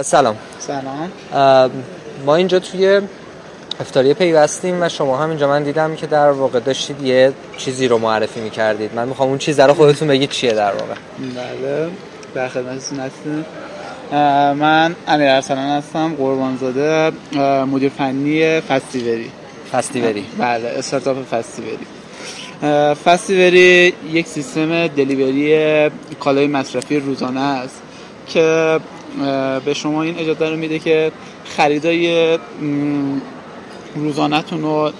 سلام. سلام. ما اینجا توی افتاری پیوستیم و شما هم اینجا من دیدم که در واقع داشتید یه چیزی رو معرفی می‌کردید. من می‌خوام اون چیز رو خودتون بگید چیه در واقع. بله. در خدمتتون هستیم من امیر ارسلان هستم قربانزاده مدیر فنی فستیوری. فستیوری. بله استارتاپ فستیوری. فستیوری یک سیستم دلیوری کالای مصرفی روزانه است که به شما این اجازه رو میده که خریدای روزانهتون رو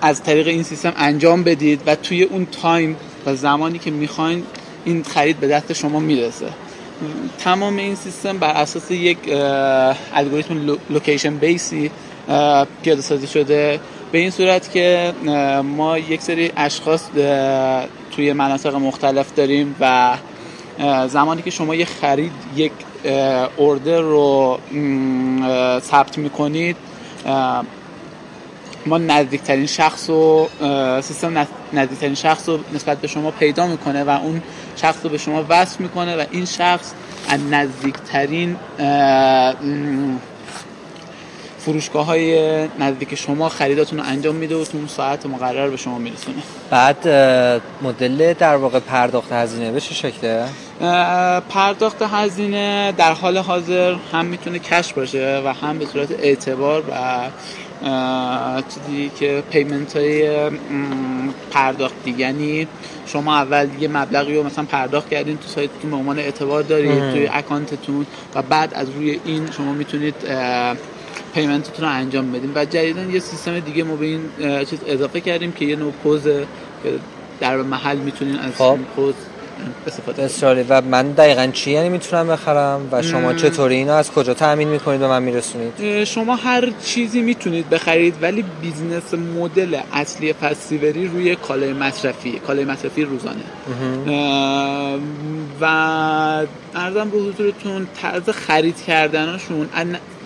از طریق این سیستم انجام بدید و توی اون time و زمانی که می‌خواین این خرید به دست شما می‌رسه. تمام این سیستم بر اساس یک الگوریتم location base ی پیاده سازی شده. به این صورت که ما یک سری اشخاص توی مناطق مختلف داریم و زمانی که شما یک خرید یک اوردر رو ثبت می‌کنید ما نزدیکترین شخص و سیستم نزدیکترین شخص رو نسبت به شما پیدا می‌کنه و اون شخص رو به شما وصل می‌کنه و این شخص از نزدیکترین فروشگاه های نزدیک شما خریداتون رو انجام میده و تو اون ساعت مقرر به شما میرسونه. بعد مدل در واقع پرداخت هزینه به چه شکله؟ پرداخت هزینه در حال حاضر هم می‌تونه کش باشه و هم به صورت اعتبار و چیزی که پیمنت های پرداختی. یعنی شما اول یه مبلغی رو مثلا پرداخت کردین تو سایتتون به عنوان اعتبار دارید توی اکانتتون و بعد از روی این شما می‌تونید payment تون رو انجام بدیم و جدیدا یه سیستم دیگه ما به این چیز اضافه کردیم که یه نوع پوز که در محل می‌تونین از خب. پوز استفاده و من دقیقا چی یعنی می‌تونم بخرم؟ و شما چطوری اینو؟ از کجا تامین می‌کنید؟ و من میرسونید؟ شما هر چیزی می‌تونید بخرید ولی business model اصلی Fastivery روی کالای مصرفی کالای مصرفی روزانه. و ارزم به حضورتون طرز خرید کردنشون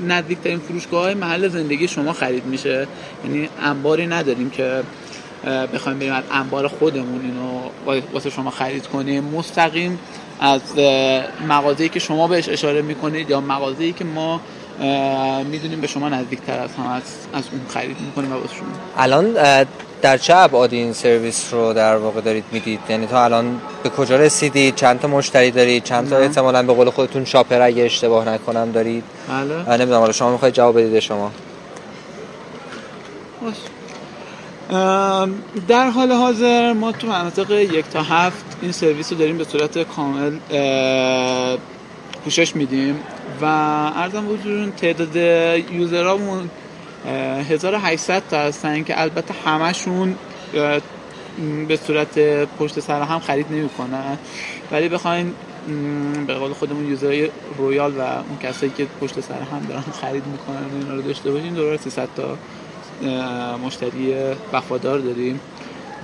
نزدیکترین فروشگاه های محل زندگی شما خرید میشه. یعنی انباری نداریم که بخوایم بریم از انبار خودمون اینو واسه شما خرید کنیم مستقیم از مغازه‌ای که شما بهش اشاره می‌کنید یا مغازه‌ای که ما می‌دونیم به شما نزدیکتر از هم از, از اون خرید می‌کنیم و واسه شما. الان در چه ابعادی این سرویس رو در واقع دارید می‌دید؟ یعنی تا الان به کجا رسیدید؟ چند تا مشتری دارید؟ چند تا احتمالاً به قول خودتون شاپر اگه اشتباه نکنم دارید؟ بله. نمی‌دونم حالا شما می‌خواید جواب بدید شما. در حال حاضر ما تو مناطق یک تا هفت این سرویس رو داریم به صورت کامل پوشش میدیم و ارزم بودون تعداد یوزرامون 1800 تا هستن که البته همشون به صورت پشت سر هم خرید نمی‌کنن. ولی بخواین به قول خودمون یوزرهای رویال و اون کسایی که پشت سر هم دارن خرید می‌کنن و اینا رو داشته باشیم دور 300 تا مشتری وفادار داریم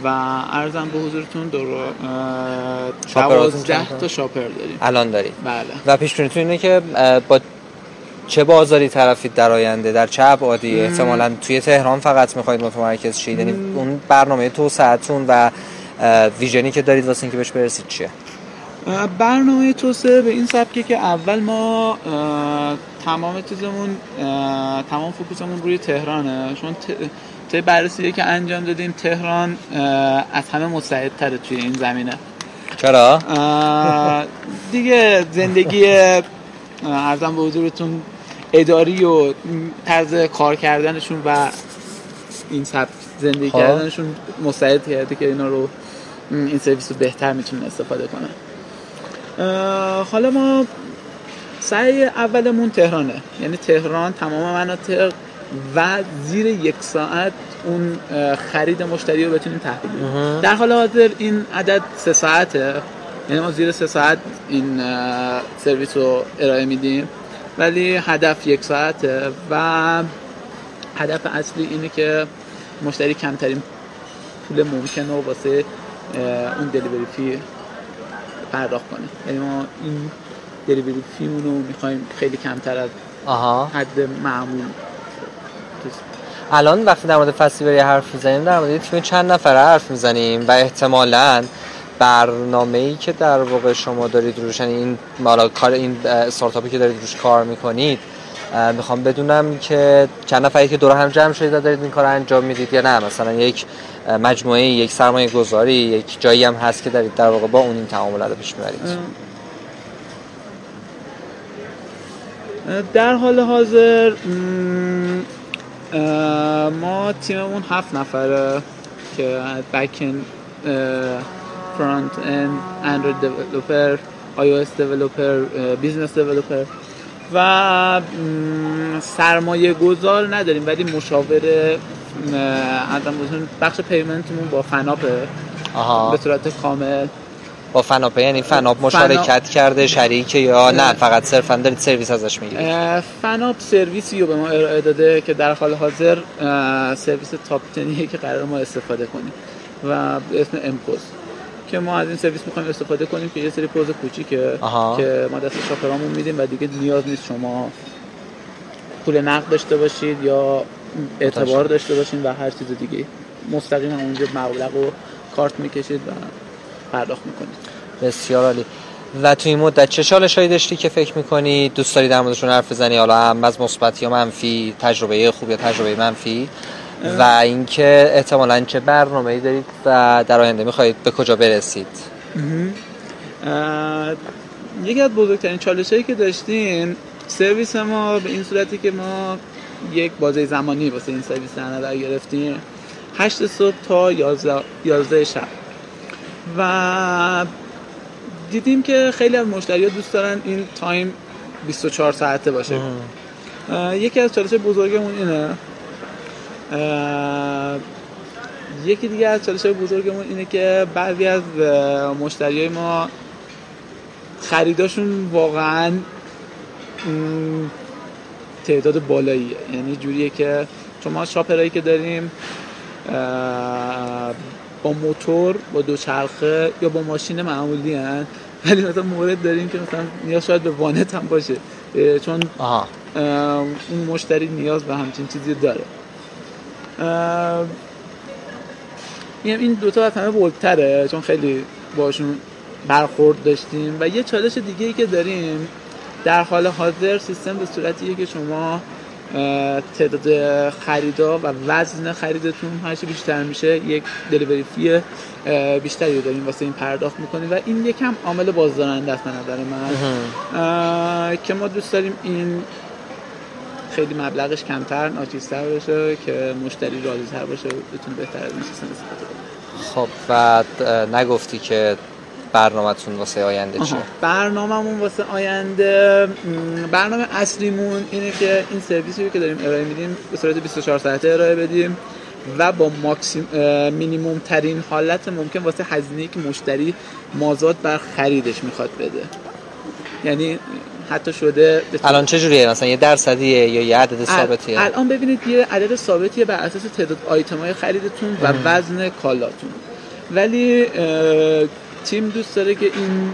و ارزم به حضورتون 12 تا شاپر داریم. الان داریم. بله. و پیش اینه که با چه بازاری طرفید در آینده؟ در چه ابعادی؟ احتمالاً توی تهران فقط می‌خواید متمرکز شید. یعنی اون برنامه توسعه‌تون و ویژنی که دارید واسه اینکه بهش برسید چیه؟ برنامه توسعه به این سبکه که اول ما تمام چیزمون تمام فوکوسمون روی تهرانه چون طی بررسی که انجام دادیم تهران از همه مستعدتره توی این زمینه چرا؟ دیگه زندگی ارزم به حضورتون اداری و طرز کار کردنشون و این سبک زندگی خواه. کردنشون مستعد کرده که اینا رو این سرویس رو بهتر می‌تونن استفاده کنن حالا ما سعی اولمون تهرانه. یعنی تهران تمام مناطق و زیر یک ساعت اون خرید مشتری رو بتونیم تحویل بدیم. در حال حاضر این عدد سه ساعته. یعنی ما زیر سه ساعت این سرویس رو ارائه میدیم. ولی هدف یک ساعته و هدف اصلی اینه که مشتری کمترین پول ممکن رو واسه اون دلیوری فی پرداخت کنه یعنی ما این دلیوری فیمون رو می‌خوایم خیلی کمتر از آها. حد معمول الان وقتی در مورد فستیوالی حرف می‌زنیم در مورد تیم چند نفره حرف می‌زنیم و احتمالاً برنامه ای که در واقع شما دارید روش یعنی این مالا کار این استارتاپی که دارید روش کار می‌کنید می‌خوام بدونم که چند نفری که دور هم جمع شدید دارید این کار انجام می‌دید یا نه؟ مثلا یک مجموعه یک سرمایه گذاری یک جایی هم هست که دارید در واقع با اون این تعاملات پیش می‌برید. در حال حاضر ما تیممون هفت نفره که back end front end Android developer iOS developer business developer و سرمایه گذار نداریم ولی مشاور بخش payment مون با فناپه به صورت کامل. با فناپه یعنی فناپ مشارکت کرده شریکه یا نه؟ فقط صرفا دارید سرویس ازش می‌گیرید. فناپ سرویسی رو به ما ارائه داده که در حال حاضر سرویس تاپ که قرار ما استفاده کنیم و اسم mPOS. که ما از این سرویس می‌خوایم استفاده کنیم که یه سری پوز کوچیکه که ما دست shopper امون میدیم و دیگه نیاز نیست شما پول نقد داشته باشید یا اعتبار داشته باشید و هر چیز دیگه. مستقیم اونجا مبلغ و کارت می‌کشید و پرداخت می‌کنید. بسیار عالی. و توی این مدت چه چالشایی داشتی که فکر می‌کنی دوست داری در موردشون حرف بزنی؟ حالا هم از مثبت یا منفی تجربه خوب یا تجربه منفی؟ و اینکه احتمالا چه برنامه ای دارید و در آینده می‌خواهید به کجا برسید. یکی از بزرگترین چالش هایی که داشتیم سرویس ما به این صورتی که ما یک بازه زمانی واسه این سرویس در نظر گرفتیم. 8 صبح تا 11, 11 شب. و دیدیم که خیلی از مشتری ها دوست دارن این time 24 ساعته باشه. یکی از چالش بزرگمون اینه یکی دیگه از چالش بزرگمون اینه که بعضی از مشتری های ما خریداشون واقعا تعداد بالاییه. یعنی جوریه که شما شاپرایی که داریم با موتور با دوچرخه یا با ماشین معمولی هن ولی مثلا مورد داریم که مثلا نیاز شاید به وانت هم باشه. چون اون مشتری نیاز به همچین چیزی داره. این دوتا از همه بولتره چون خیلی باشون برخورد داشتیم. و یه چالش دیگه ای که داریم در حال حاضر سیستم به صورتیه که شما تعداد خریدا و وزن خریدتون هرچی بیشتر میشه یک دلیوری فی بیشتری رو داریم واسه این پرداخت می‌کنیم. و این یکم عامل بازدارنده است به نظر من. که ما دوست داریم این خیلی مبلغش کمتر ناچیزتر بشه که مشتری راضی تر باشه بتونه بهتر از این سیستم استفاده خب بعد نگفتی که برنامهتون واسه آینده چیه؟ برنامهمون واسه آینده برنامه اصلیمون اینه که این سرویسی رو که داریم ارائه میدیم به صورت 24 ساعته ارائه بدیم و با ماکسیم مینیموم ترین حالت ممکن واسه هزینه که مشتری مازاد بر خریدش می‌خواد بده. یعنی حتی شده الان چه جوریه؟ مثلا یه درصدیه یا یه عدد ثابتیه؟ الان ببینید یه عدد ثابتیه بر اساس تعداد آیتم های خریدتون و وزن کالاتون. ولی تیم دوست داره که این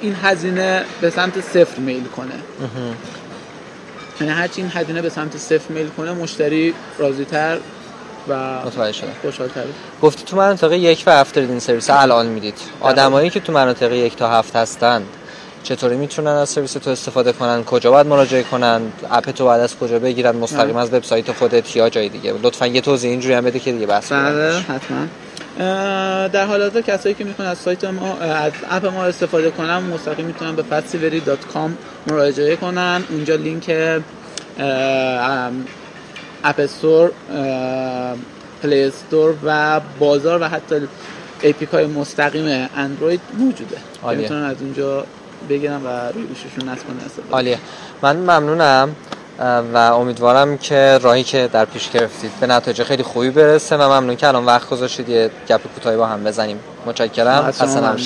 این هزینه به سمت صفر میل کنه. یعنی هرچی این هزینه به سمت صفر میل کنه مشتری راضی تر و متوجه شدم. خوشحال‌تر. گفتی تو مناطق یک و هفت دارید این سرویس الان می‌دید. آدمایی که تو مناطق یک تا هفت هستند چطوری می‌تونن از سرویس تو استفاده کنن؟ کجا باید مراجعه کنن؟ app تو بعد از کجا بگیرن؟ مستقیم از وبسایت خودت یا جای دیگه؟ لطفا یه توضیح اینجوری هم بده که دیگه بس بله حتما. در حال حاضر کسایی که می‌خوان از سایت ما از app ما استفاده کنن مستقیم می‌تونن به fastivery.com مراجعه کنن. اونجا لینک App Store Play Store و بازار و حتی ایپیک های مستقیم اندروید موجوده. می‌تونن از اونجا بگیرن و روی گوششون نصب کنن عالیه. من ممنونم و امیدوارم که راهی که در پیش گرفتید به نتایج خیلی خوبی برسه و ممنون که الان وقت گذاشتید یه گپ کوتاهی با هم بزنیم. متشکرم. حسن